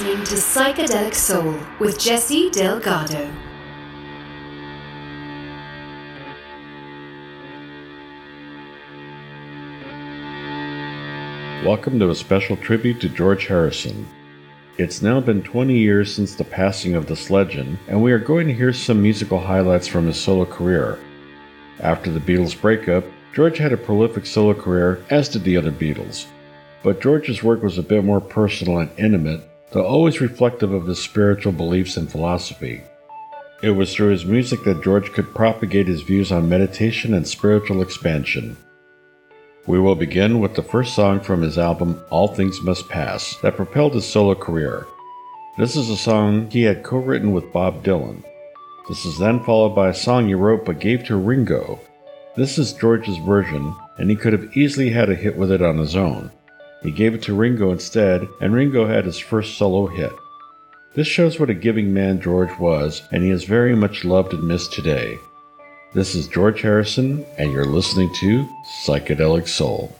listening to Psychedelic Soul with Jesse Delgado. Welcome to a special tribute to George Harrison. It's now been 20 years since the passing of this legend, and we are going to hear some musical highlights from his solo career. After the Beatles breakup, George had a prolific solo career, as did the other Beatles. But George's work was a bit more personal and intimate, though always reflective of his spiritual beliefs and philosophy. It was through his music that George could propagate his views on meditation and spiritual expansion. We will begin with the first song from his album All Things Must Pass that propelled his solo career. This is a song he had co written with Bob Dylan. This is then followed by a song he wrote but gave to Ringo. This is George's version, and he could have easily had a hit with it on his own. He gave it to Ringo instead, and Ringo had his first solo hit. This shows what a giving man George was, and he is very much loved and missed today. This is George Harrison, and you're listening to Psychedelic Soul.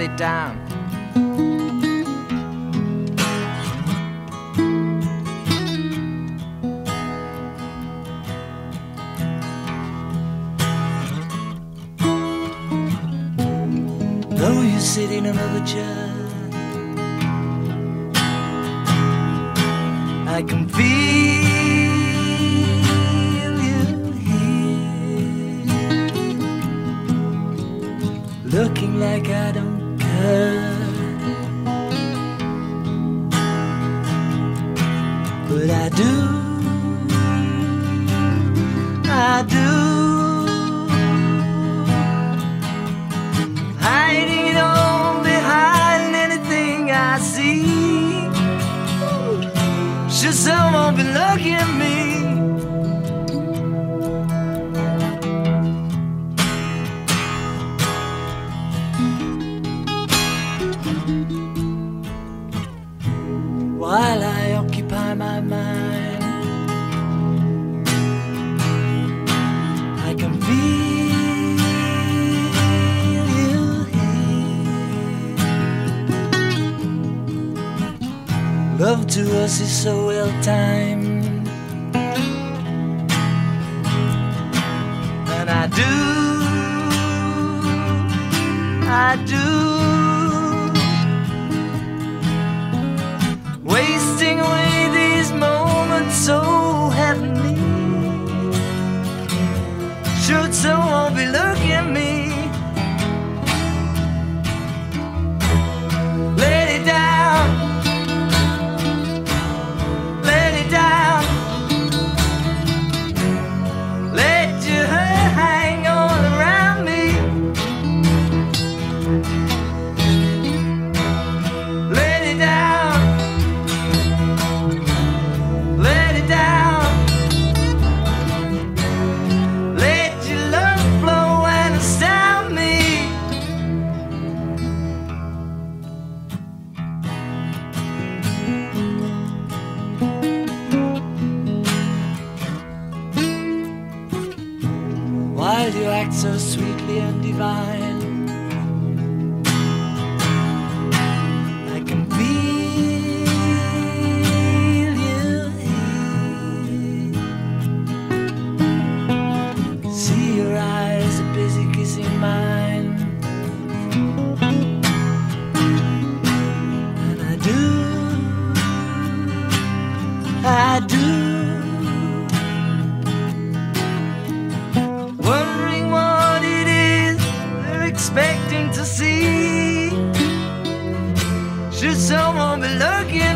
Let it down. Though you sit in another chair, I can feel. You looking like I don't to see. Should someone be looking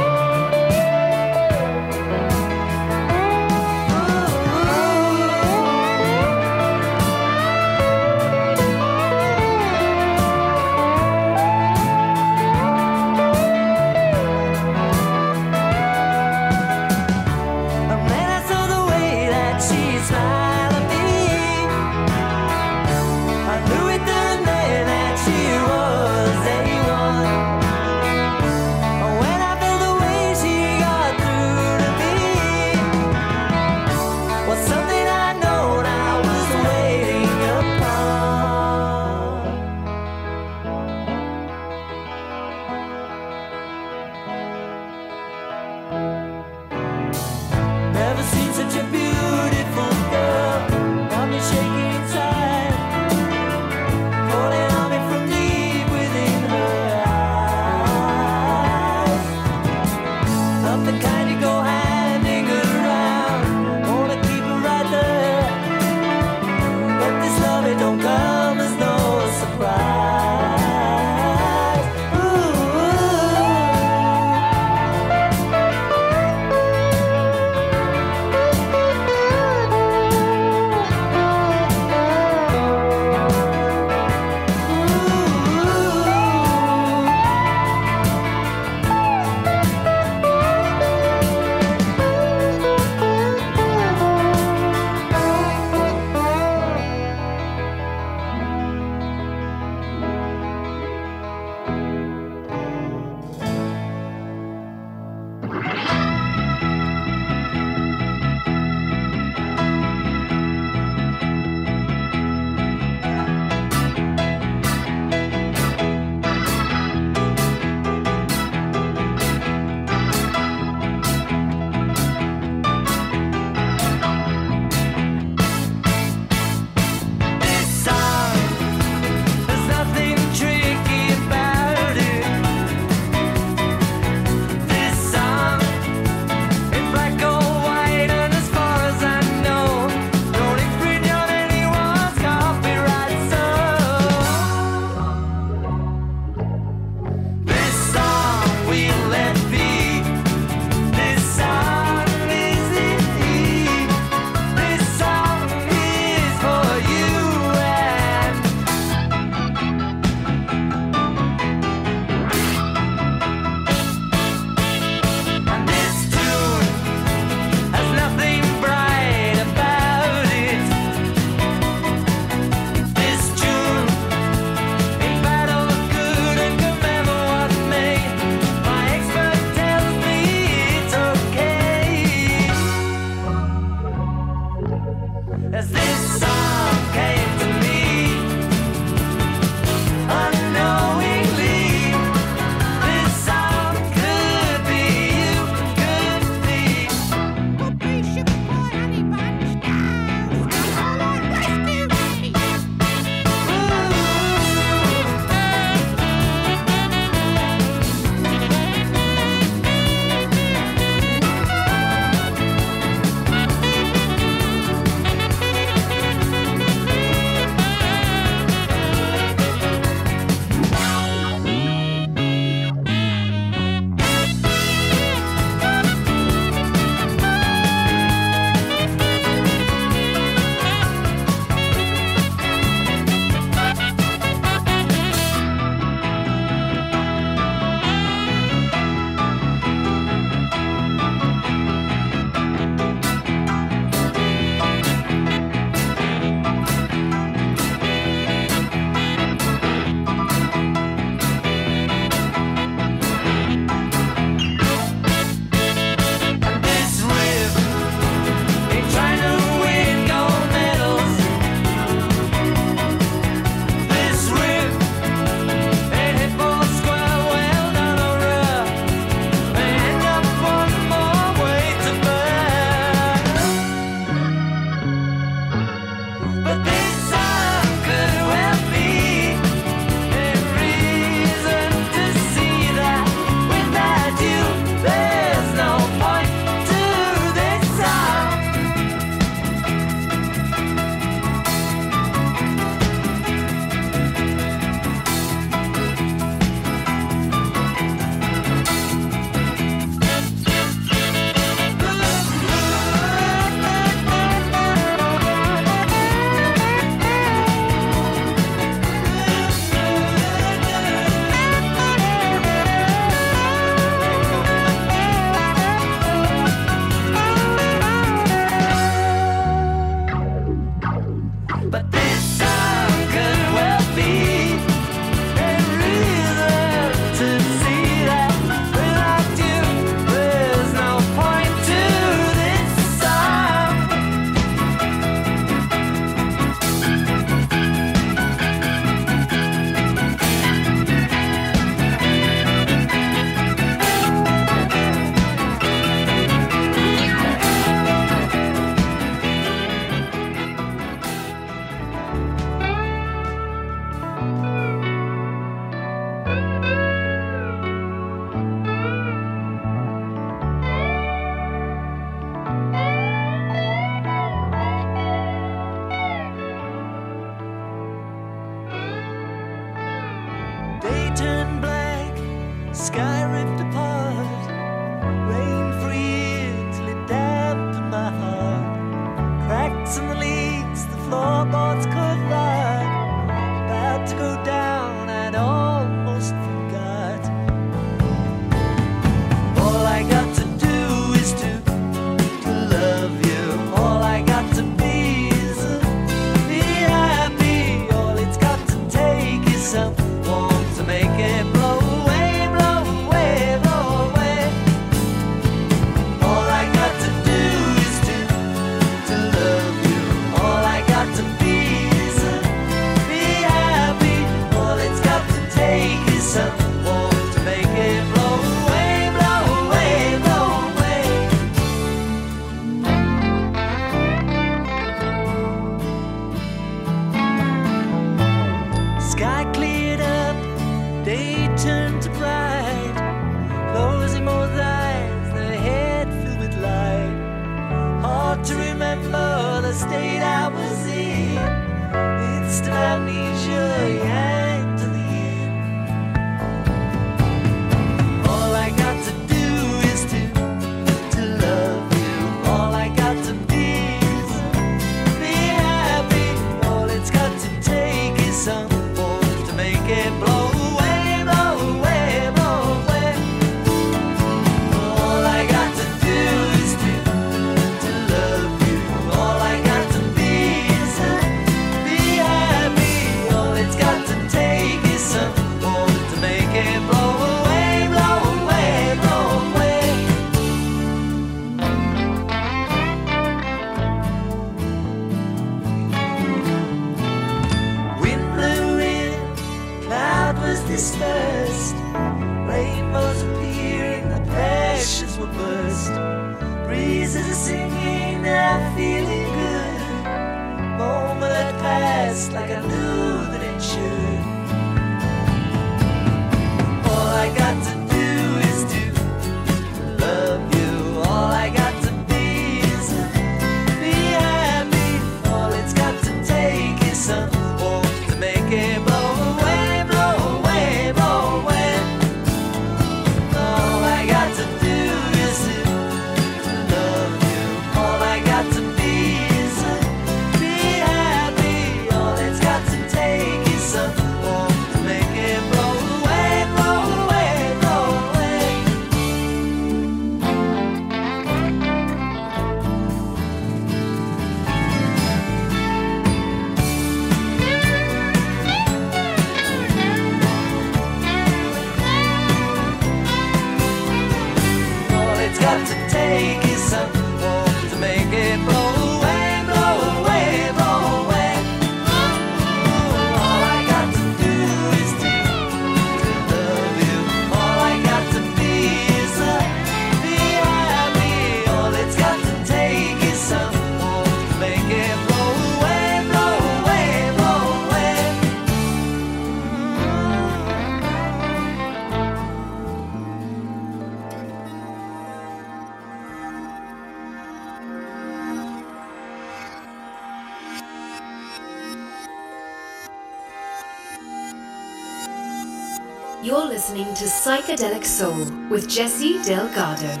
Psychedelic Soul with Jesse Delgado.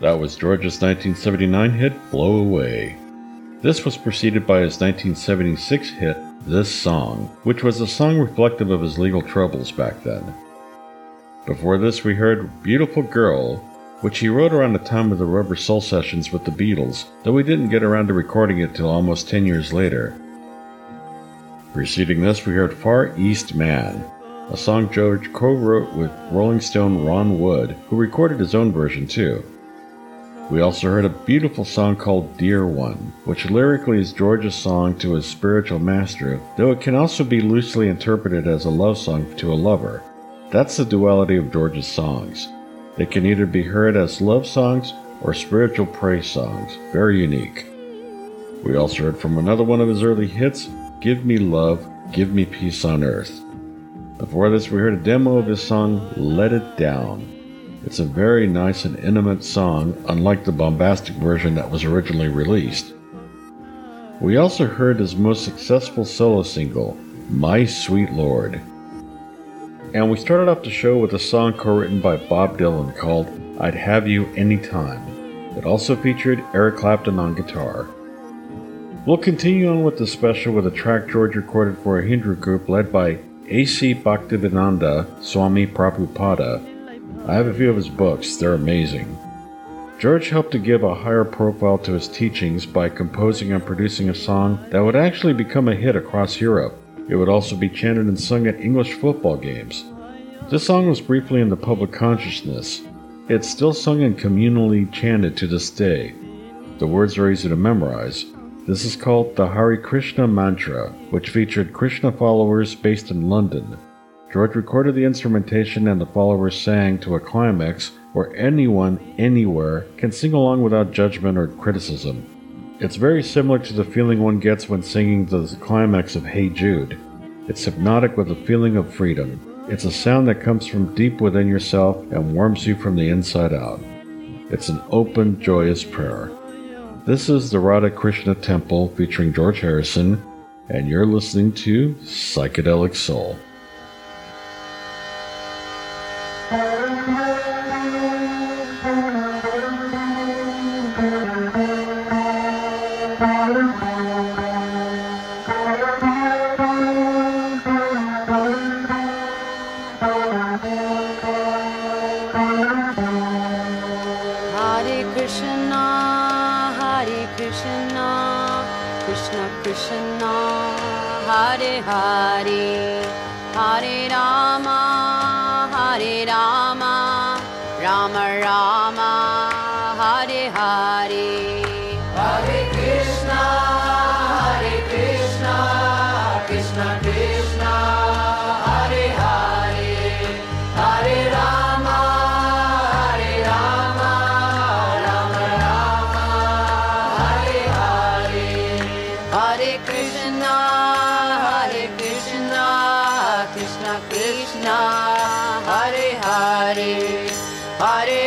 That was George's 1979 hit Blow Away. This was preceded by his 1976 hit This Song, which was a song reflective of his legal troubles back then. Before this, we heard Beautiful Girl, which he wrote around the time of the Rubber Soul sessions with the Beatles, though we didn't get around to recording it till almost 10 years later. Preceding this, we heard Far East Man, a song George co wrote with Rolling Stone Ron Wood, who recorded his own version too. We also heard a beautiful song called Dear One, which lyrically is George's song to his spiritual master, though it can also be loosely interpreted as a love song to a lover. That's the duality of George's songs. They can either be heard as love songs or spiritual praise songs, very unique. We also heard from another one of his early hits, Give Me Love, Give Me Peace on Earth. Before this, we heard a demo of his song, Let It Down. It's a very nice and intimate song, unlike the bombastic version that was originally released. We also heard his most successful solo single, My Sweet Lord. And we started off the show with a song co written by Bob Dylan called I'd Have You Anytime. It also featured Eric Clapton on guitar. We'll continue on with the special with a track George recorded for a Hindu group led by A.C. Bhaktivedanta Swami Prabhupada. I have a few of his books, they're amazing. George helped to give a higher profile to his teachings by composing and producing a song that would actually become a hit across Europe. It would also be chanted and sung at English football games. This song was briefly in the public consciousness. It's still sung and communally chanted to this day. The words are easy to memorize. This is called the Hare Krishna Mantra, which featured Krishna followers based in London. George recorded the instrumentation and the followers sang to a climax where anyone, anywhere, can sing along without judgment or criticism. It's very similar to the feeling one gets when singing the climax of Hey Jude. It's hypnotic with a feeling of freedom. It's a sound that comes from deep within yourself and warms you from the inside out. It's an open, joyous prayer. This is the Radha Krishna Temple featuring George Harrison, and you're listening to Psychedelic Soul. Krishna Hare Hare Hare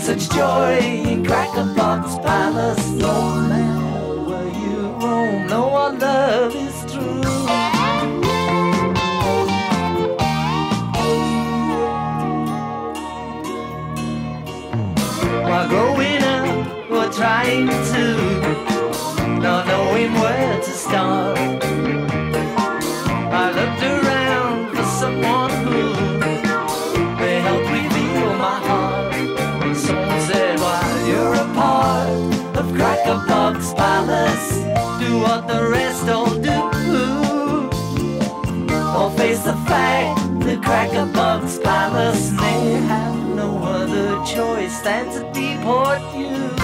Such joy in Cracker Box Palace. No matter where you roam, no our love is true. While growing up, we're trying to, not knowing where to start. The fact that Cracker Box Palace may have no other choice than to deport you.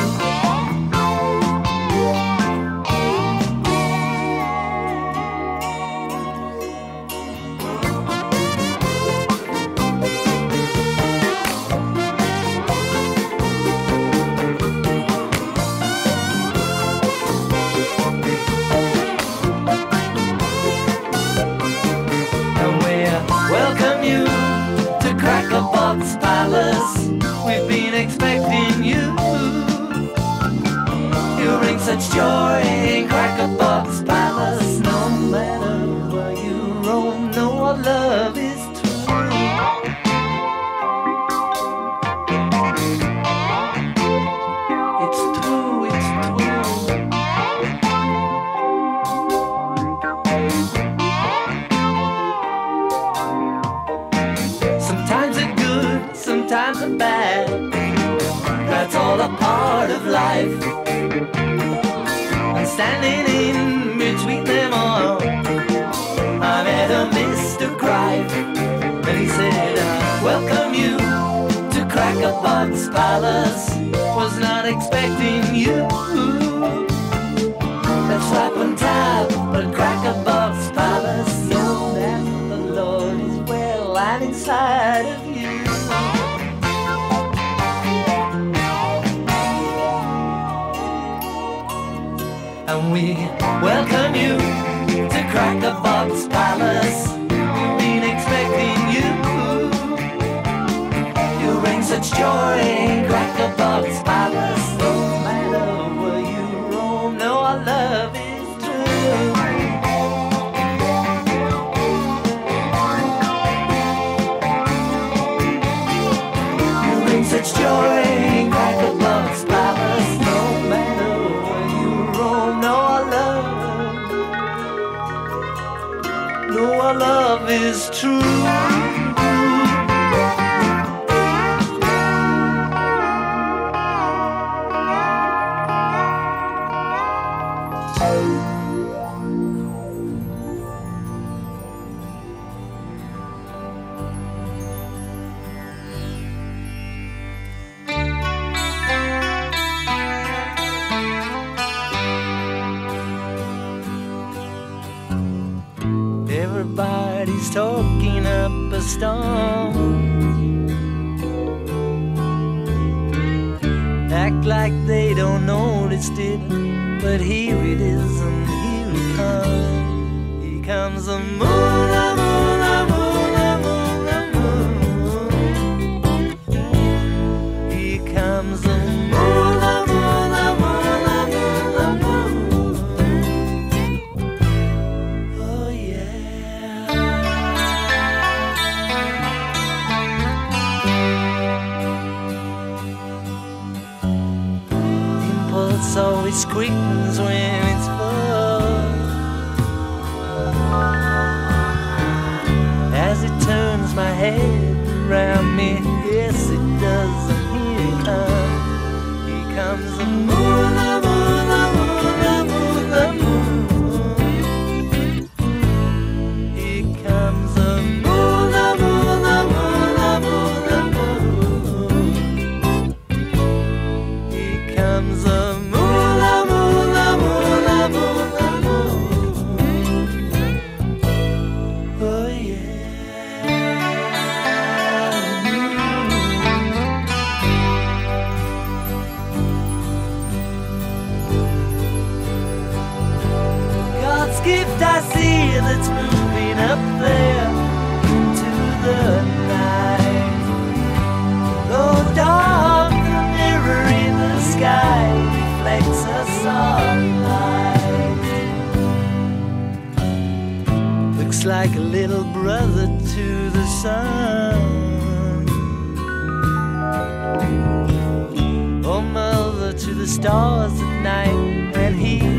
Such joy in Cracker Box Palace. No matter where you roam, no our love is true. It's true, it's true. Sometimes they're good, sometimes they're bad. That's all a part of life. And standing in between them all, I met a Mr. Greif. And he said, I welcome you to Cracker Box Palace. Was not expecting you. Let's slap on tap at Cracker Box Palace. Know that the Lord is well and inside of you. We welcome you to Cracker Box Palace. We've been expecting you. You bring such joy in Cracker Box Palace. like a little brother to the sun. Oh, mother to the stars at night when he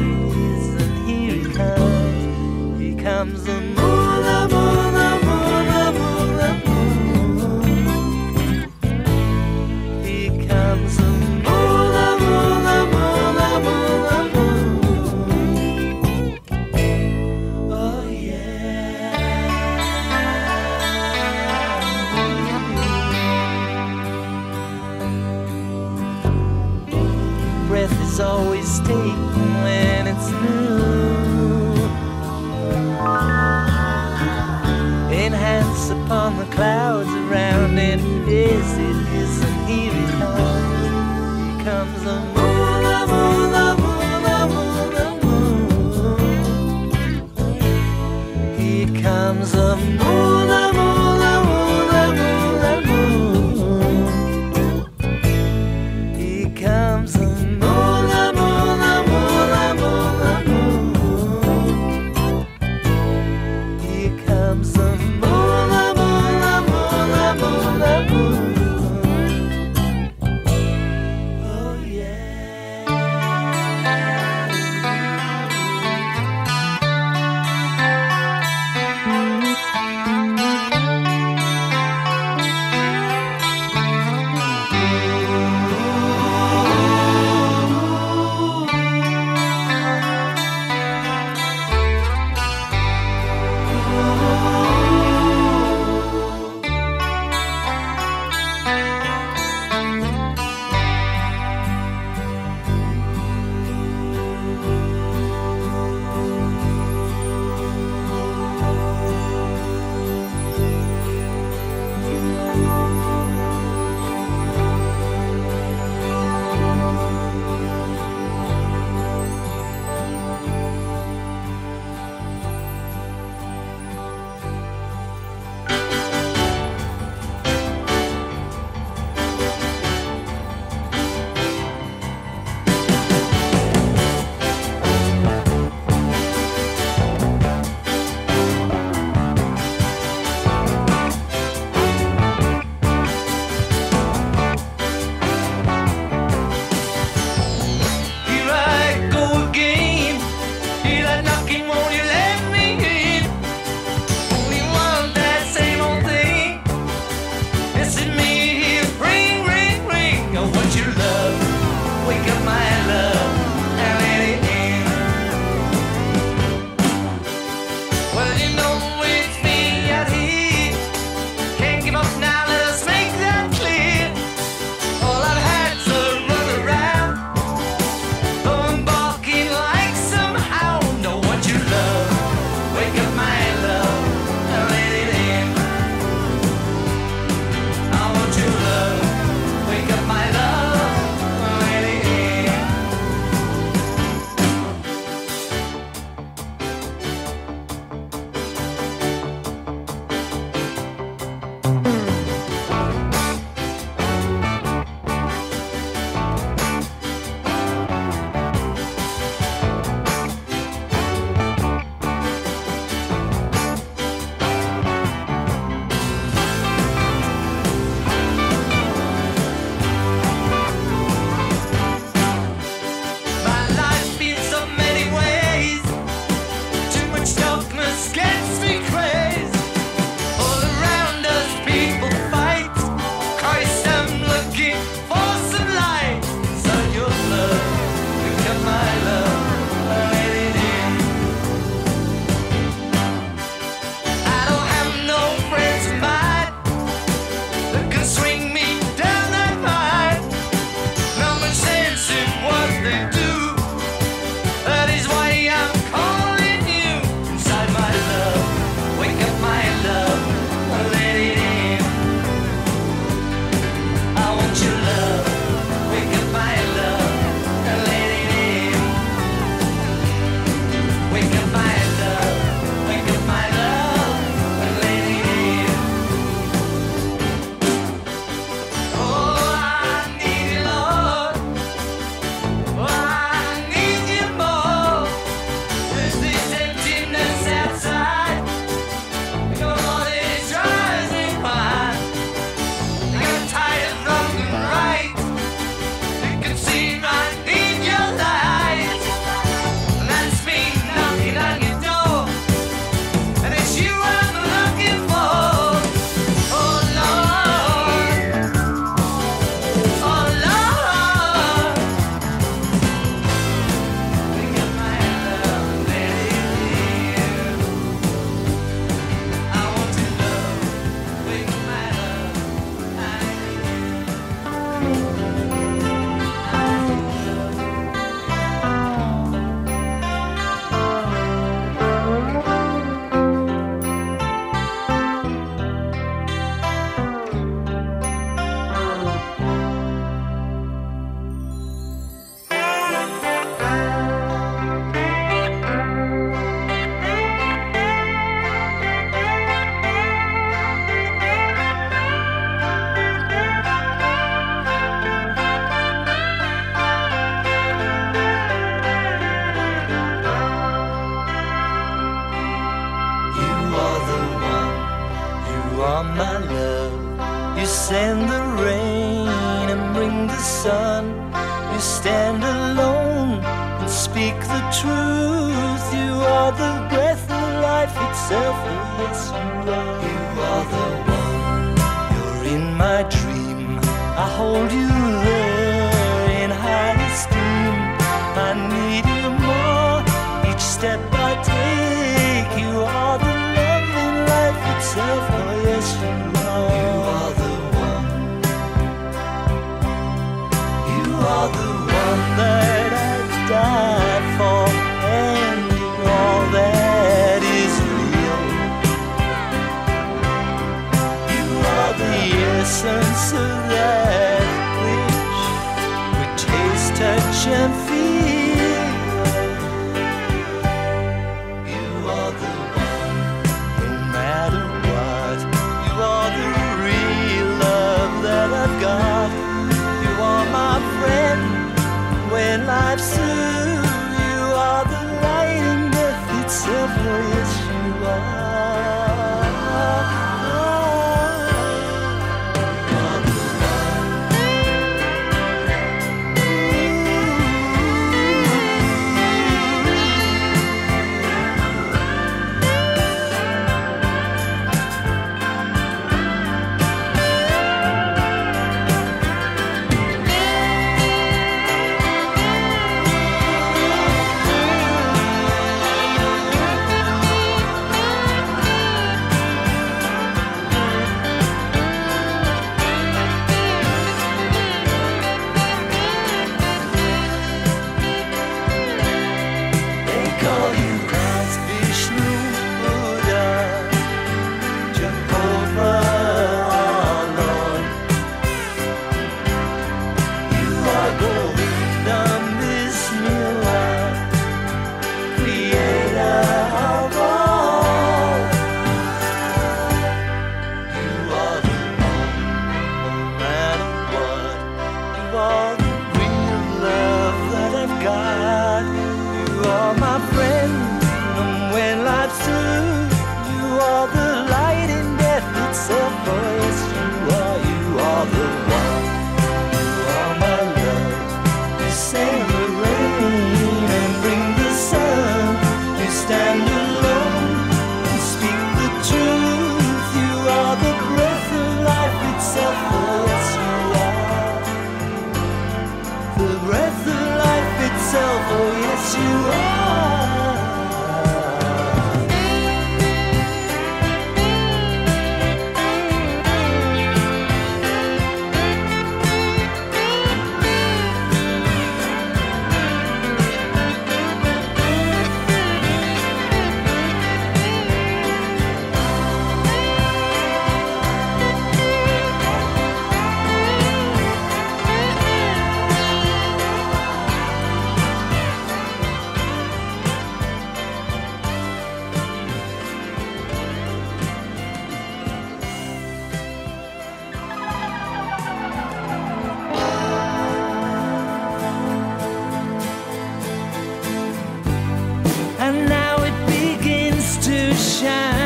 shine,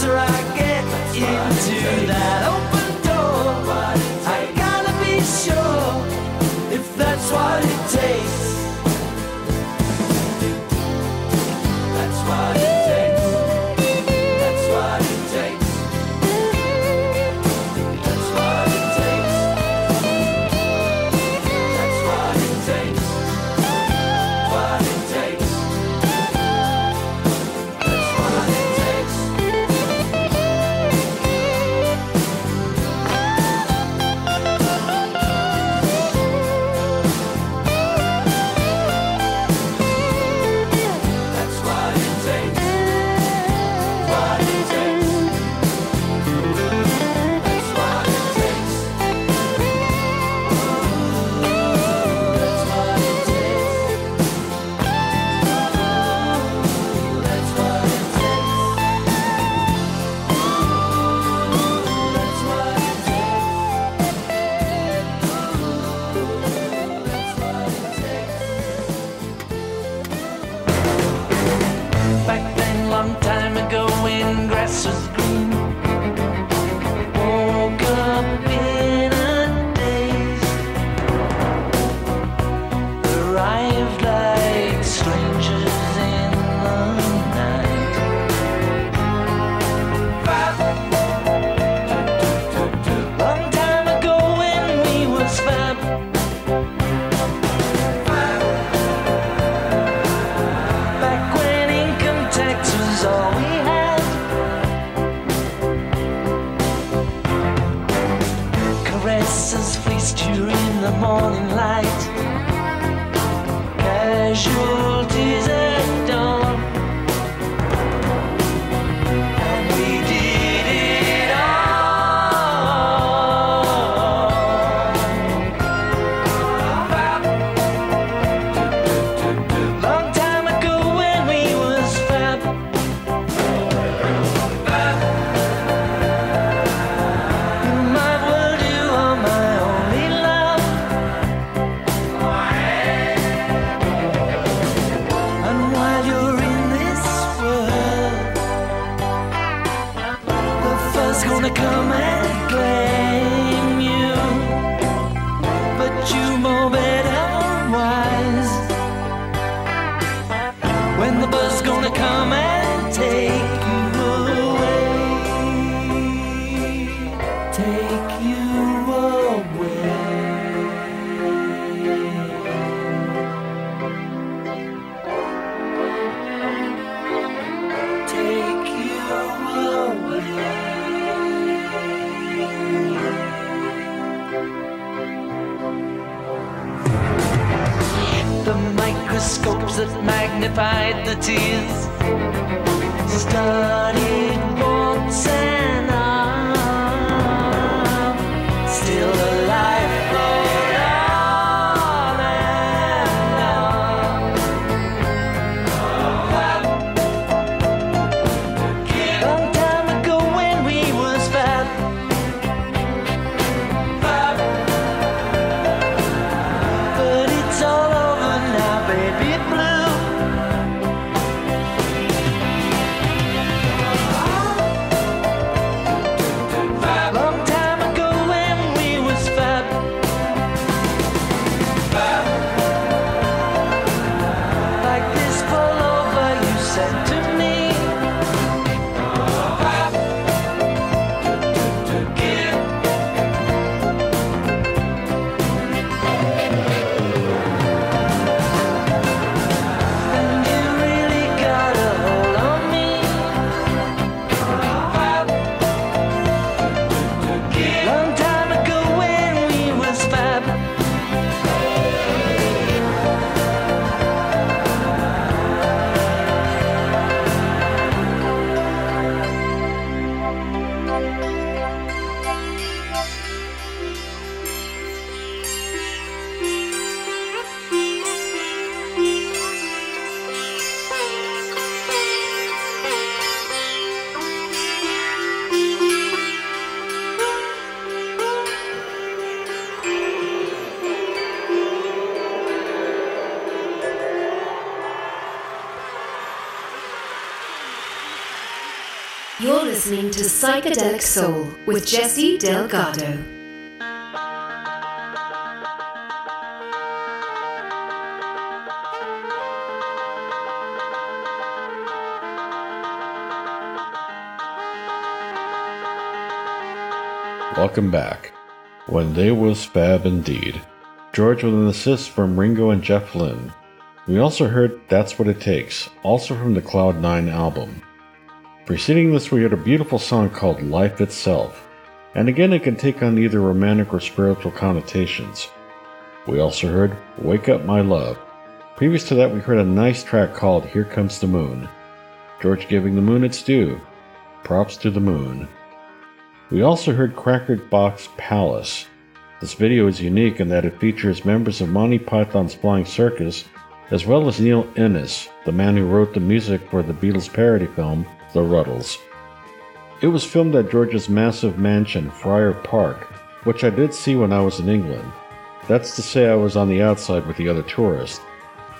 closer gonna come and claim magnified the tears. Studied You're listening to Psychedelic Soul with Jesse Delgado. Welcome back. When they was fab indeed. George with an assist from Ringo and Jeff Lynne. We also heard That's What It Takes, also from the Cloud 9 album. Preceding this, we heard a beautiful song called Life Itself, and again it can take on either romantic or spiritual connotations. We also heard Wake Up My Love. Previous to that, we heard a nice track called Here Comes the Moon. George giving the moon its due. Props to the moon. We also heard Cracker Box Palace. This video is unique in that it features members of Monty Python's Flying Circus, as well as Neil Innes, the man who wrote the music for the Beatles parody film, The Rutles. It was filmed at George's massive mansion, Friar Park, which I did see when I was in England. That's to say, I was on the outside with the other tourists.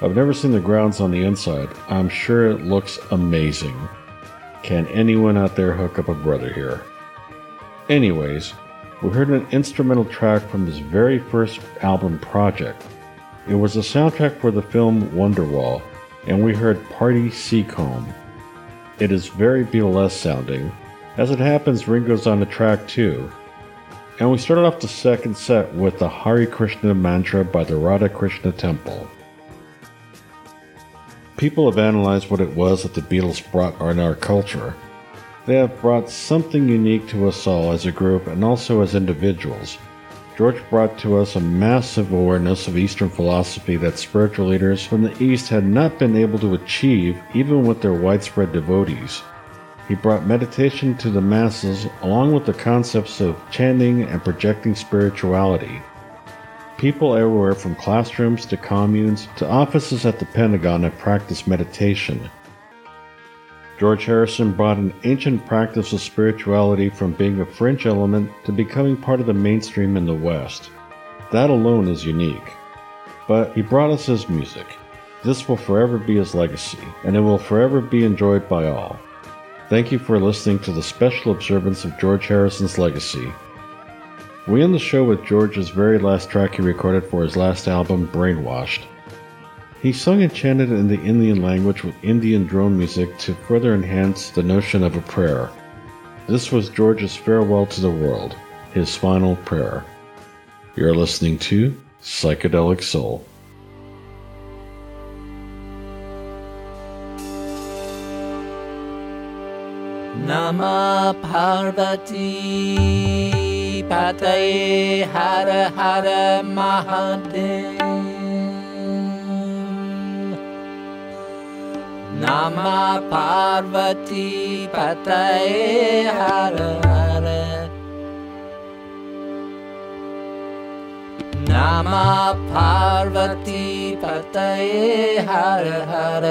I've never seen the grounds on the inside. I'm sure it looks amazing. Can anyone out there hook up a brother here? Anyways, we heard an instrumental track from his very first album project. It was a soundtrack for the film Wonderwall, and we heard Party Seacombe. It is very Beatles sounding. As it happens, Ringo's on the track too. And we started off the second set with the Hare Krishna mantra by the Radha Krishna Temple. People have analyzed what it was that the Beatles brought in our culture, they have brought something unique to us all as a group and also as individuals. George brought to us a massive awareness of Eastern philosophy that spiritual leaders from the East had not been able to achieve even with their widespread devotees. He brought meditation to the masses along with the concepts of chanting and projecting spirituality. People everywhere from classrooms to communes to offices at the Pentagon have practiced meditation. George Harrison brought an ancient practice of spirituality from being a fringe element to becoming part of the mainstream in the West. That alone is unique. But he brought us his music. This will forever be his legacy, and it will forever be enjoyed by all. Thank you for listening to the special observance of George Harrison's legacy. We end the show with George's very last track he recorded for his last album, Brainwashed. He sung and chanted in the Indian language with Indian drone music to further enhance the notion of a prayer. This was George's farewell to the world, his final prayer. You're listening to Psychedelic Soul. Nama Parvati Pataye Hara Hara Mahadev Parvati पतय हर हर। नामा पार्वती पतहर हर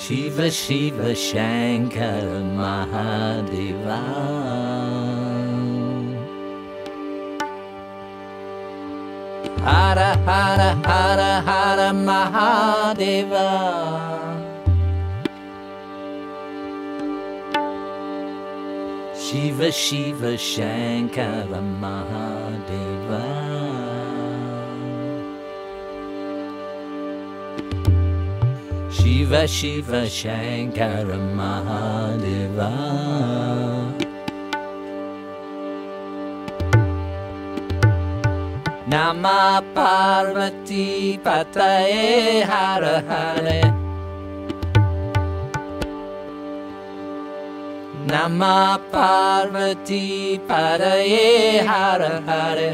Shiv Shiv शङ्घर महादिवा। Hara Hara Hara Hara Mahadeva. Shiva Shiva Shankara Mahadeva. Shiva Shiva Shankara Mahadeva Nama Parvati Pataye Hara Hare Nama Parvati Pataye Hara Hare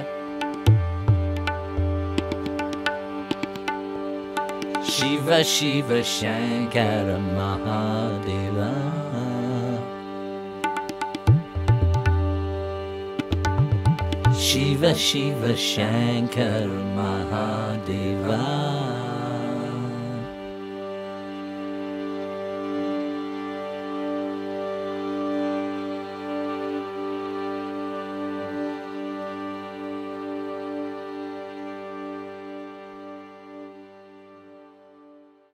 Shiva Shiva Shankara Mahadeva Shiv Shiv Shankar Mahadeva